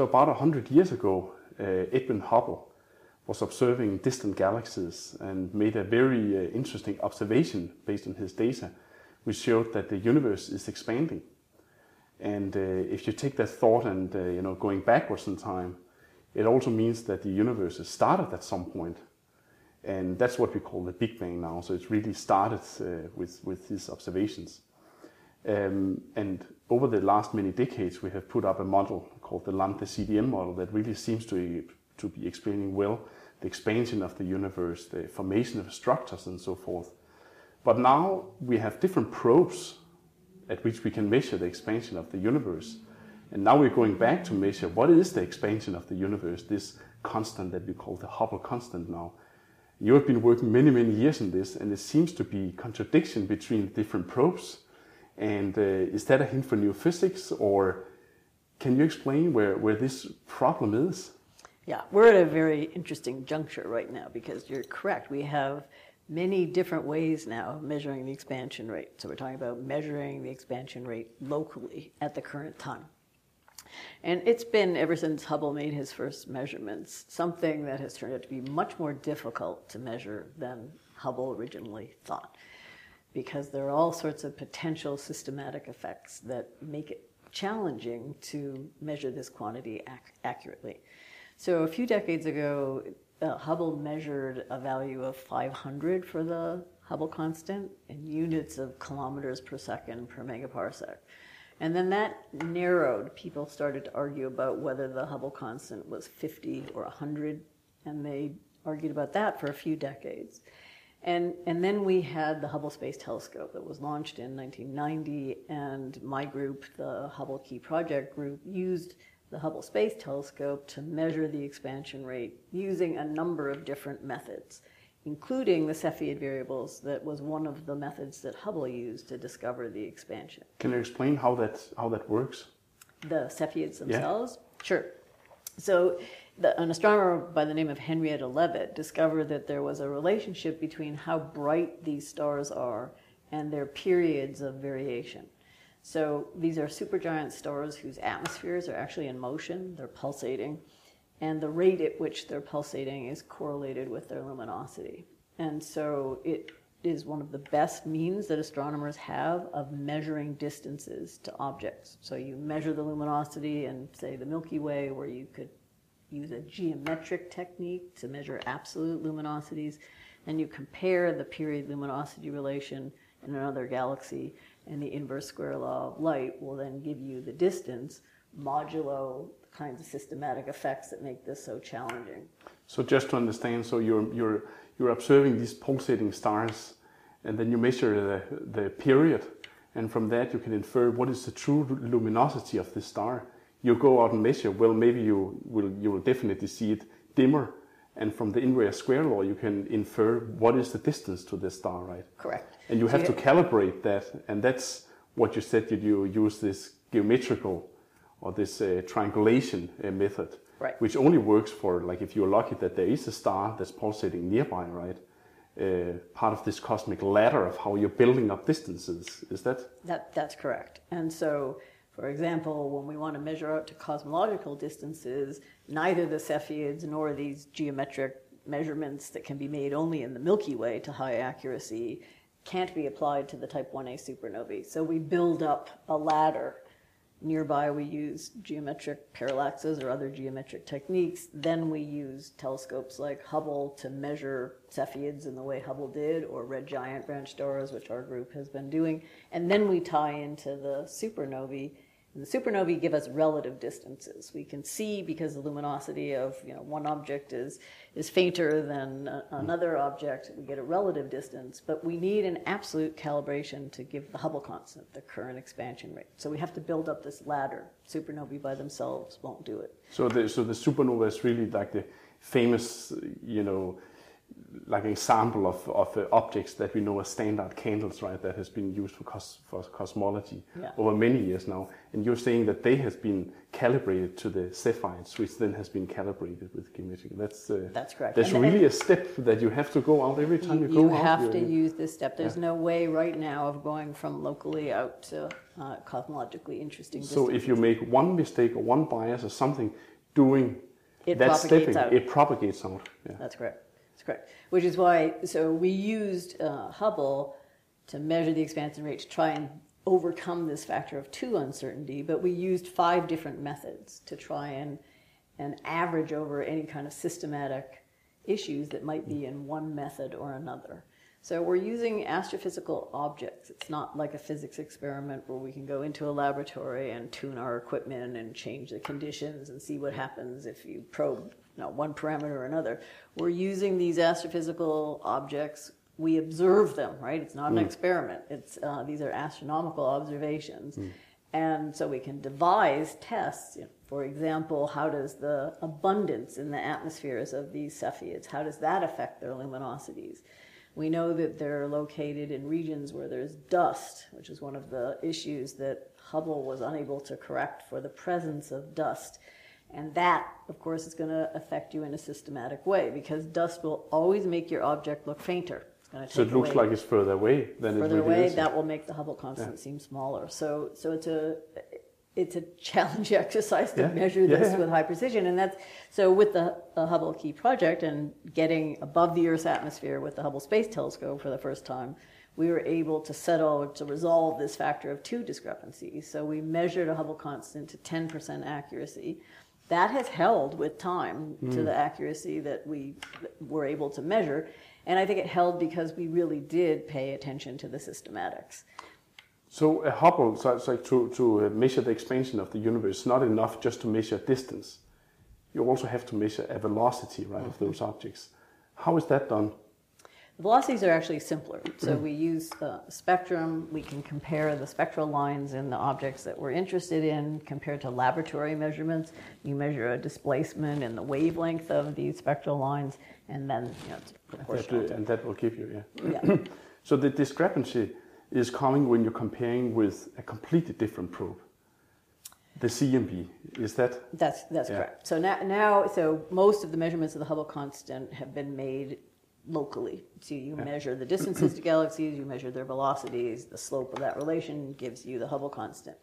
So about 100 years ago, uh, Edwin Hubble was observing distant galaxies and made a very uh, interesting observation based on his data, which showed that the universe is expanding. And uh, if you take that thought and uh, you know going backwards in time, it also means that the universe has started at some point, and that's what we call the Big Bang now. So it's really started uh, with with these observations. Um, and over the last many decades, we have put up a model called the Lambda CDM model that really seems to to be explaining well the expansion of the universe, the formation of structures, and so forth. But now we have different probes at which we can measure the expansion of the universe. And now we're going back to measure what is the expansion of the universe, this constant that we call the Hubble constant now. You have been working many, many years on this, and it seems to be a contradiction between different probes. And uh, is that a hint for new physics, or can you explain where, where this problem is? Yeah, we're at a very interesting juncture right now because you're correct. We have many different ways now of measuring the expansion rate. So we're talking about measuring the expansion rate locally at the current time. And it's been, ever since Hubble made his first measurements, something that has turned out to be much more difficult to measure than Hubble originally thought. Because there are all sorts of potential systematic effects that make it challenging to measure this quantity ac- accurately. So a few decades ago, uh, Hubble measured a value of 500 for the Hubble constant in units of kilometers per second per megaparsec. And then that narrowed. People started to argue about whether the Hubble constant was 50 or 100, and they argued about that for a few decades. And, and then we had the Hubble Space Telescope that was launched in 1990, and my group, the Hubble Key Project group, used the Hubble Space Telescope to measure the expansion rate using a number of different methods, including the Cepheid variables that was one of the methods that Hubble used to discover the expansion. Can you explain how that, how that works? The Cepheids themselves? Yeah. Sure. So the, an astronomer by the name of Henrietta Leavitt discovered that there was a relationship between how bright these stars are and their periods of variation. So these are supergiant stars whose atmospheres are actually in motion, they're pulsating, and the rate at which they're pulsating is correlated with their luminosity. And so it is one of the best means that astronomers have of measuring distances to objects. So you measure the luminosity in, say, the Milky Way, where you could use a geometric technique to measure absolute luminosities, and you compare the period luminosity relation in another galaxy and the inverse square law of light will then give you the distance modulo the kinds of systematic effects that make this so challenging. So just to understand, so you're, you're, you're observing these pulsating stars and then you measure the, the period and from that you can infer what is the true luminosity of this star. You go out and measure, well maybe you will, you will definitely see it dimmer and from the inverse square law, you can infer what is the distance to the star, right? Correct. And you have to calibrate that, and that's what you said. that You use this geometrical or this uh, triangulation uh, method, right. which only works for like if you're lucky that there is a star that's pulsating nearby, right? Uh, part of this cosmic ladder of how you're building up distances. Is that? That that's correct. And so for example, when we want to measure out to cosmological distances, neither the Cepheids nor these geometric measurements that can be made only in the Milky Way to high accuracy can't be applied to the type 1a supernovae. So we build up a ladder Nearby, we use geometric parallaxes or other geometric techniques. Then we use telescopes like Hubble to measure Cepheids in the way Hubble did, or red giant branch stars, which our group has been doing. And then we tie into the supernovae the supernovae give us relative distances. We can see because the luminosity of you know, one object is, is fainter than a, another object, we get a relative distance, but we need an absolute calibration to give the Hubble constant, the current expansion rate. So we have to build up this ladder. Supernovae by themselves won't do it. So the, so the supernova is really like the famous, you know, like an example of, of uh, objects that we know as standard candles, right, that has been used for, cos, for cosmology Yeah. over many years now. And you're saying that they has been calibrated to the Cepheids, which then has been calibrated with Geometric. That's uh, That's correct. That's And- really a step that you have to go out every time you, You, go you out. have you- to use this step. There's no way right now of going from locally out to uh, cosmologically interesting So distances. if you make one mistake or one bias or something doing It that stepping, out. it propagates out. Yeah. That's correct. That's correct. Which is why, so we used uh, Hubble to measure the expansion rate to try and overcome this factor of two uncertainty, but we used five different methods to try and, and average over any kind of systematic issues that might be in one method or another. So we're using astrophysical objects. It's not like a physics experiment where we can go into a laboratory and tune our equipment and change the conditions and see what happens if you probe know, one parameter or another. We're using these astrophysical objects. We observe them, right? It's not an experiment. It's uh, these are astronomical observations, and so we can devise tests. You know, for example, how does the abundance in the atmospheres of these Cepheids how does that affect their luminosities? We know that they're located in regions where there's dust, which is one of the issues that Hubble was unable to correct for the presence of dust. And that, of course, is going to affect you in a systematic way because dust will always make your object look fainter. So it looks away like it's further away than further it really away. is. That will make the Hubble constant seem smaller. So, so it's a it's a challenge exercise to Yeah. measure this yeah. with high precision, and that's so with the, the Hubble Key project and getting above the Earth's atmosphere with the Hubble Space Telescope for the first time. We were able to settle to resolve this factor of two discrepancy. So we measured a Hubble constant to 10% accuracy. That has held with time Hmm. to the accuracy that we were able to measure. And I think it held because we really did pay attention to the systematics. So a Hubble, so it's like to, to uh, measure the expansion of the universe, not enough just to measure distance. You also have to measure a velocity, right, of those objects. How is that done? Velocities are actually simpler. So we use uh, spectrum. We can compare the spectral lines in the objects that we're interested in compared to laboratory measurements. You measure a displacement in the wavelength of these spectral lines, and then you know, it's proportional. to- and that will give you, yeah. yeah. So the discrepancy is coming when you're comparing with a completely different probe. The CMB, is that? That's that's Yeah. correct. So now, now, so most of the measurements of the Hubble constant have been made locally. So you measure the distances to galaxies, you measure their velocities, the slope of that relation gives you the Hubble constant.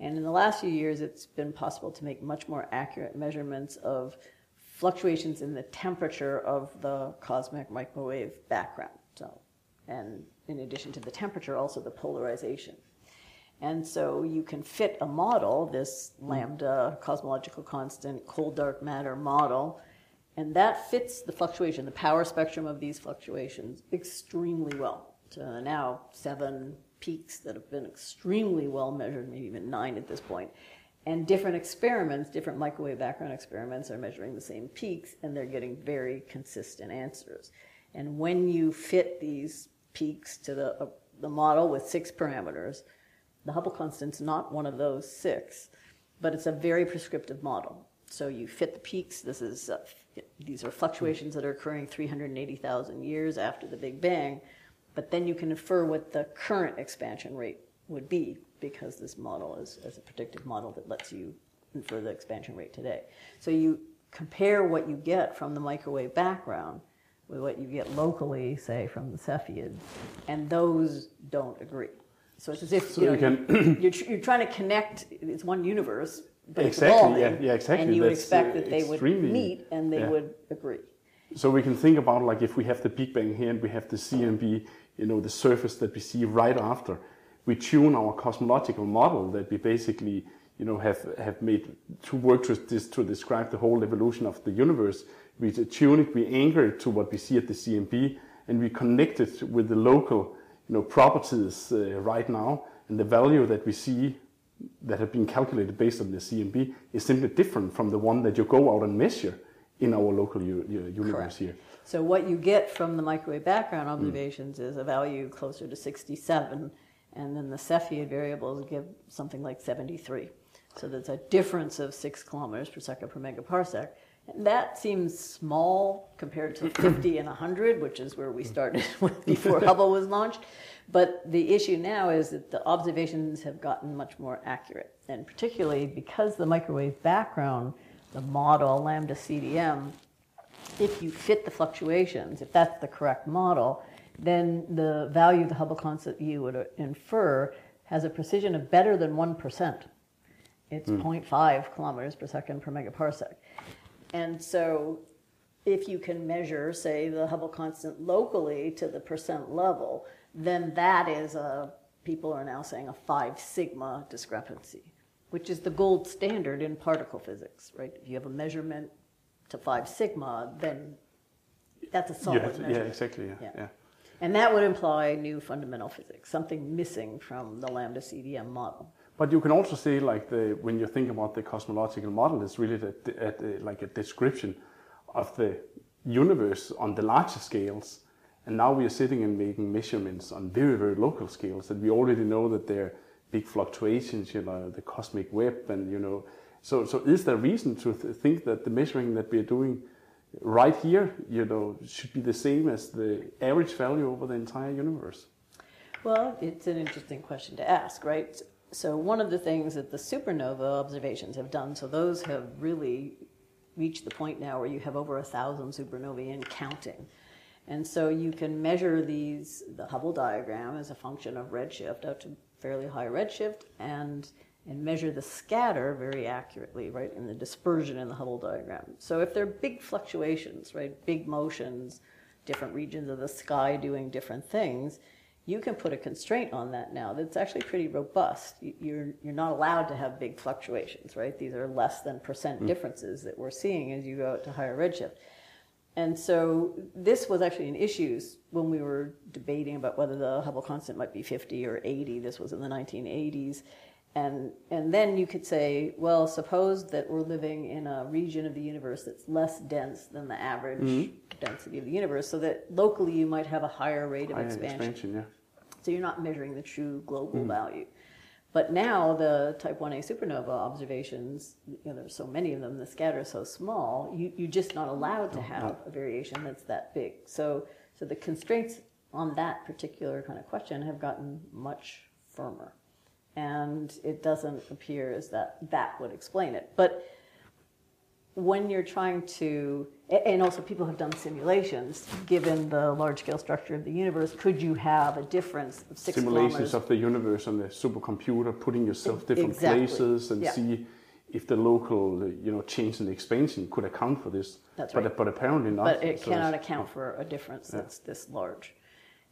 And in the last few years, it's been possible to make much more accurate measurements of fluctuations in the temperature of the cosmic microwave background. So, and in addition to the temperature, also the polarization. And so you can fit a model, this hmm. lambda cosmological constant cold dark matter model, and that fits the fluctuation, the power spectrum of these fluctuations extremely well. So now seven peaks that have been extremely well measured, maybe even nine at this point. And different experiments, different microwave background experiments are measuring the same peaks and they're getting very consistent answers. And when you fit these peaks to the, uh, the model with six parameters, the Hubble constant's not one of those six, but it's a very prescriptive model. So you fit the peaks. This is uh, these are fluctuations that are occurring 380,000 years after the Big Bang, but then you can infer what the current expansion rate would be because this model is, is a predictive model that lets you infer the expansion rate today. So you compare what you get from the microwave background with what you get locally, say from the Cepheids, and those don't agree. So it's as if So you know, you can- you're, tr- you're trying to connect. It's one universe, Exactly, yeah, yeah, exactly. And you would That's, expect uh, that they would meet and they yeah. would agree. So we can think about like if we have the Big Bang here and we have the CMB, you know, the surface that we see right after, we tune our cosmological model that we basically, you know, have have made to work to this to describe the whole evolution of the universe. We tune it, we anchor it to what we see at the CMB, and we connect it with the local, you know, properties uh, right now, and the value that we see that have been calculated based on the CMB is simply different from the one that you go out and measure in our local universe Correct. here. So what you get from the microwave background observations is a value closer to 67, and then the Cepheid variables give something like 73. So there's a difference of six kilometers per second per megaparsec. And that seems small compared to 50 and 100, which is where we started before Hubble was launched. But the issue now is that the observations have gotten much more accurate. And particularly because the microwave background, the model lambda CDM, if you fit the fluctuations, if that's the correct model, then the value of the Hubble constant you would infer has a precision of better than 1%. It's mm. 0.5 kilometers per second per megaparsec. And so if you can measure, say, the Hubble constant locally to the percent level, then that is a, people are now saying a five sigma discrepancy, which is the gold standard in particle physics, right? If you have a measurement to five sigma, then that's a solid to, measure. Yeah, exactly. Yeah, yeah. yeah. And that would imply new fundamental physics, something missing from the lambda CDM model. But you can also say, like the when you think about the cosmological model, it's really the, uh, the, like a description of the universe on the larger scales. And now we are sitting and making measurements on very, very local scales, and we already know that there are big fluctuations, you know, the cosmic web, and you know. So, so is there reason to th- think that the measuring that we are doing right here, you know, should be the same as the average value over the entire universe? Well, it's an interesting question to ask, right? So one of the things that the supernova observations have done, so those have really reached the point now where you have over a thousand supernovae and counting. And so you can measure these, the Hubble diagram as a function of redshift out to fairly high redshift and, and measure the scatter very accurately, right, in the dispersion in the Hubble diagram. So if there are big fluctuations, right, big motions, different regions of the sky doing different things, you can put a constraint on that now that's actually pretty robust. You're, you're not allowed to have big fluctuations, right? These are less than percent mm. differences that we're seeing as you go out to higher redshift. And so this was actually an issue when we were debating about whether the Hubble constant might be 50 or 80. This was in the 1980s. And, and then you could say, well, suppose that we're living in a region of the universe that's less dense than the average mm-hmm. density of the universe, so that locally you might have a higher rate of higher expansion. expansion yeah. So you're not measuring the true global mm. value. But now the type 1a supernova observations, you know, there's so many of them, the scatter is so small, you, you're just not allowed to have a variation that's that big. So, so the constraints on that particular kind of question have gotten much firmer and it doesn't appear as that that would explain it. But when you're trying to, and also people have done simulations, given the large scale structure of the universe, could you have a difference of six Simulations kilometers? of the universe on the supercomputer, putting yourself different exactly. places and yeah. see if the local, you know, change in the expansion could account for this. That's right. But, but apparently not. But it so cannot account for a difference yeah. that's this large.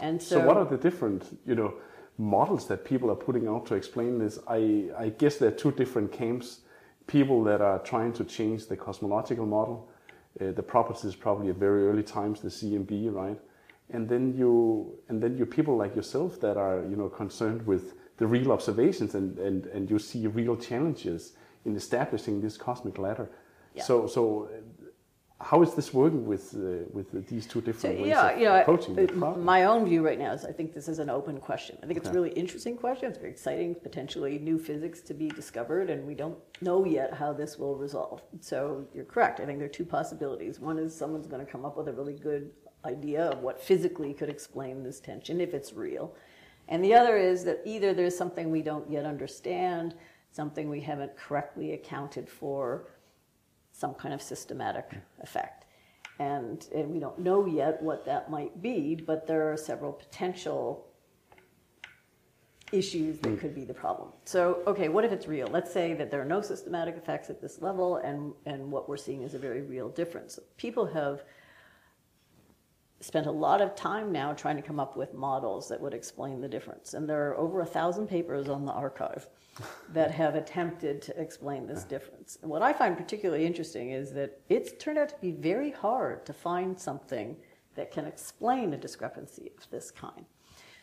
And so, so what are the different, you know, models that people are putting out to explain this, I, I guess there are two different camps. People that are trying to change the cosmological model, uh, the properties probably at very early times, the CMB, right? And then you and then you people like yourself that are you know concerned with the real observations and, and, and you see real challenges in establishing this cosmic ladder. Yeah. So so how is this working with uh, with these two different so, ways yeah, of approaching the problem? My own view right now is I think this is an open question. I think it's a really interesting question. It's very exciting, potentially new physics to be discovered, and we don't know yet how this will resolve. So you're correct. I think there are two possibilities. One is someone's going to come up with a really good idea of what physically could explain this tension if it's real, and the other is that either there's something we don't yet understand, something we haven't correctly accounted for some kind of systematic effect. And, and we don't know yet what that might be, but there are several potential issues that could be the problem. So, okay, what if it's real? Let's say that there are no systematic effects at this level, and, and what we're seeing is a very real difference. People have spent a lot of time now trying to come up with models that would explain the difference. And there are over a thousand papers on the arXiv that have attempted to explain this difference. And what I find particularly interesting is that it's turned out to be very hard to find something that can explain a discrepancy of this kind.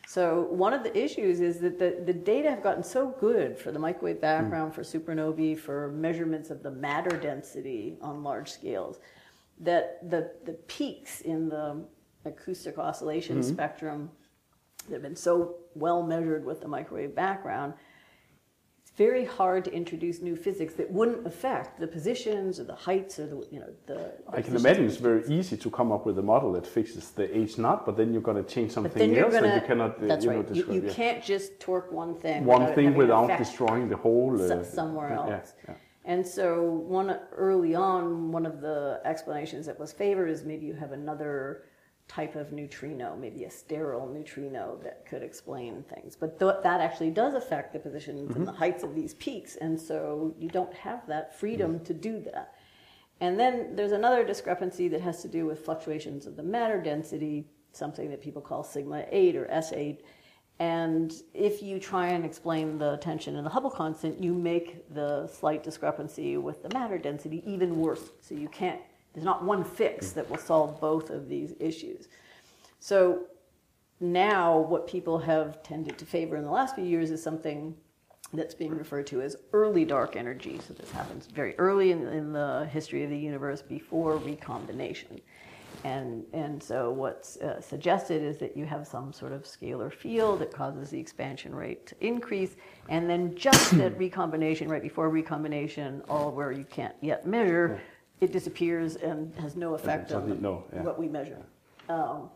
So one of the issues is that the, the data have gotten so good for the microwave background, mm. for supernovae, for measurements of the matter density on large scales, that the, the peaks in the acoustic oscillation mm-hmm. spectrum that have been so well measured with the microwave background, it's very hard to introduce new physics that wouldn't affect the positions or the heights or the you know the. the I can imagine it's very easy to come up with a model that fixes the H naught, but then you're going to change something else, gonna, and you cannot. That's you right. Know, you, you yeah. can't just torque one thing. One thing without destroying the whole. Uh, somewhere else. Yeah, and so one early on, one of the explanations that was favored is maybe you have another type of neutrino, maybe a sterile neutrino that could explain things. But th- that actually does affect the positions mm-hmm. and the heights of these peaks, and so you don't have that freedom mm-hmm. to do that. And then there's another discrepancy that has to do with fluctuations of the matter density, something that people call sigma 8 or S8. And if you try and explain the tension in the Hubble constant, you make the slight discrepancy with the matter density even worse. So you can't there's not one fix that will solve both of these issues. So now what people have tended to favor in the last few years is something that's being referred to as early dark energy. So this happens very early in, in the history of the universe before recombination. And, and so what's uh, suggested is that you have some sort of scalar field that causes the expansion rate to increase, and then just at recombination, right before recombination, all where you can't yet measure, it disappears and has no effect on no, yeah. what we measure. Um,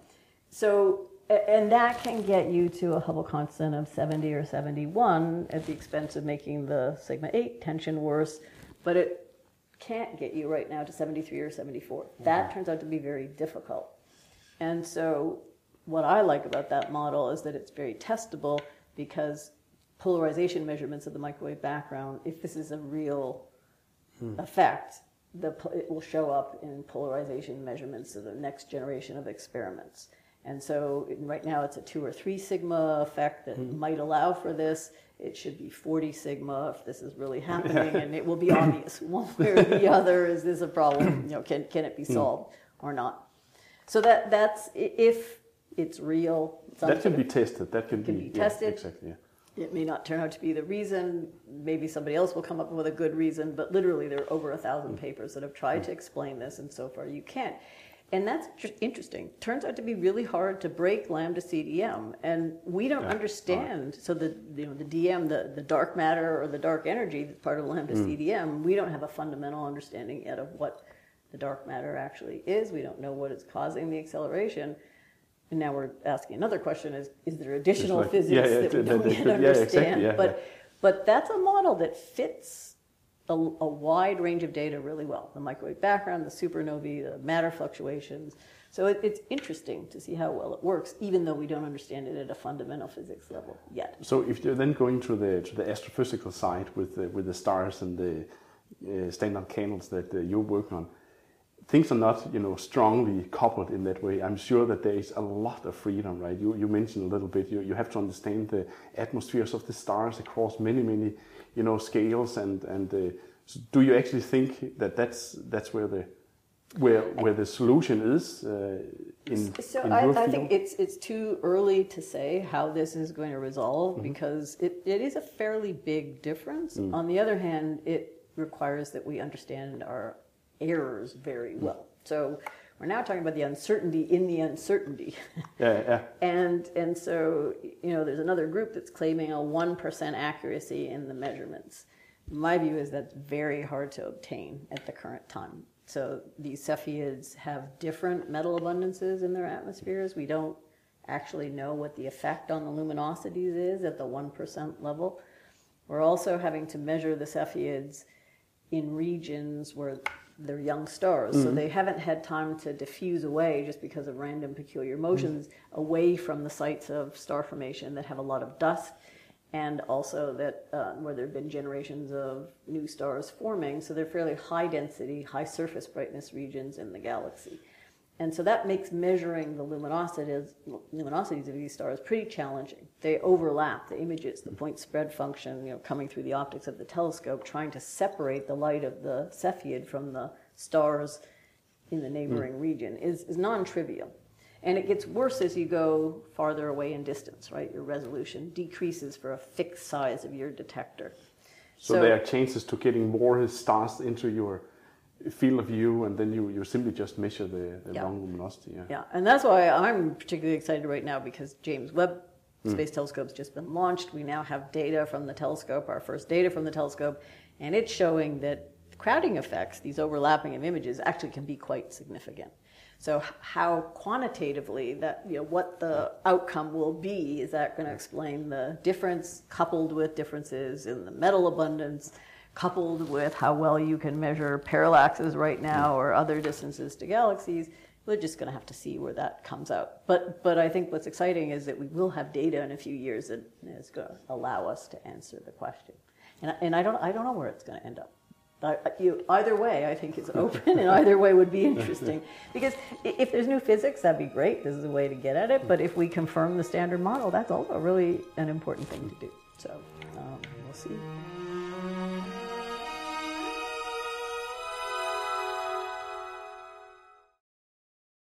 so, and that can get you to a Hubble constant of 70 or 71 at the expense of making the sigma 8 tension worse, but it can't get you right now to 73 or 74. Mm-hmm. That turns out to be very difficult. And so, what I like about that model is that it's very testable because polarization measurements of the microwave background, if this is a real hmm. effect, the, it will show up in polarization measurements of the next generation of experiments. And so right now it's a two or three sigma effect that mm. might allow for this. It should be 40 sigma if this is really happening, and it will be obvious one way or the other. Is this a problem? You know, can, can it be hmm. solved mm. or not? So that that's if it's real. That can be tested. That can, can be, be tested. Yeah, exactly. Yeah. It may not turn out to be the reason. Maybe somebody else will come up with a good reason, but literally there are over a thousand mm. papers that have tried to explain this, and so far you can't. And that's interesting. Turns out to be really hard to break lambda CDM, and we don't yeah. understand. So the you know the DM, the, the dark matter or the dark energy that's part of lambda mm. CDM, we don't have a fundamental understanding yet of what the dark matter actually is. We don't know what is causing the acceleration. And now we're asking another question: Is is there additional like, physics yeah, yeah, that we don't yet understand? Yeah, exactly, but but that's a model that fits a, a, wide range of data really well. The microwave background, the supernovae, the matter fluctuations. So it, it's interesting to see how well it works, even though we don't understand it at a fundamental physics level yet. So if you're then going to the to the astrophysical side with the, with the stars and the uh, standard candles that uh, you're working on things are not you know strongly coupled in that way. I'm sure that there is a lot of freedom, right? You you mentioned a little bit. You you have to understand the atmospheres of the stars across many many you know scales and and. Uh, so do you actually think that that's that's where the where where the solution is uh, in so in I, I, think it's it's too early to say how this is going to resolve mm-hmm. because it, it is a fairly big difference mm. on the other hand it requires that we understand our errors very hmm. well. So we're now talking about the uncertainty in the uncertainty. Yeah, yeah. and and so you know, there's another group that's claiming a one percent accuracy in the measurements. My view is that's very hard to obtain at the current time. So these Cepheids have different metal abundances in their atmospheres. We don't actually know what the effect on the luminosities is at the one percent level. We're also having to measure the Cepheids in regions where they're young stars, mm-hmm. so they haven't had time to diffuse away just because of random peculiar motions mm-hmm. away from the sites of star formation that have a lot of dust, and also that uh, where there have been generations of new stars forming. So they're fairly high density, high surface brightness regions in the galaxy. And so that makes measuring the luminosities, luminosities of these stars pretty challenging. They overlap the images, the point spread function, you know, coming through the optics of the telescope, trying to separate the light of the Cepheid from the stars in the neighboring mm. region is, is non-trivial. And it gets worse as you go farther away in distance, right? Your resolution decreases for a fixed size of your detector. So, so there are chances to getting more stars into your field of view, and then you, you simply just measure the, the yeah. long luminosity. Yeah. yeah, and that's why I'm particularly excited right now because James Webb mm. Space Telescope's just been launched. We now have data from the telescope, our first data from the telescope, and it's showing that crowding effects, these overlapping of images, actually can be quite significant. So how quantitatively that, you know, what the outcome will be, is that going to mm. explain the difference coupled with differences in the metal abundance, coupled with how well you can measure parallaxes right now or other distances to galaxies? We're just going to have to see where that comes out. But, but I think what's exciting is that we will have data in a few years that is going to allow us to answer the question. And, and I, don't, I don't know where it's going to end up. I, you, either way, I think it's open, and either way would be interesting. Because if there's new physics, that'd be great. This is a way to get at it. But if we confirm the standard model, that's also really an important thing to do. So um, we'll see.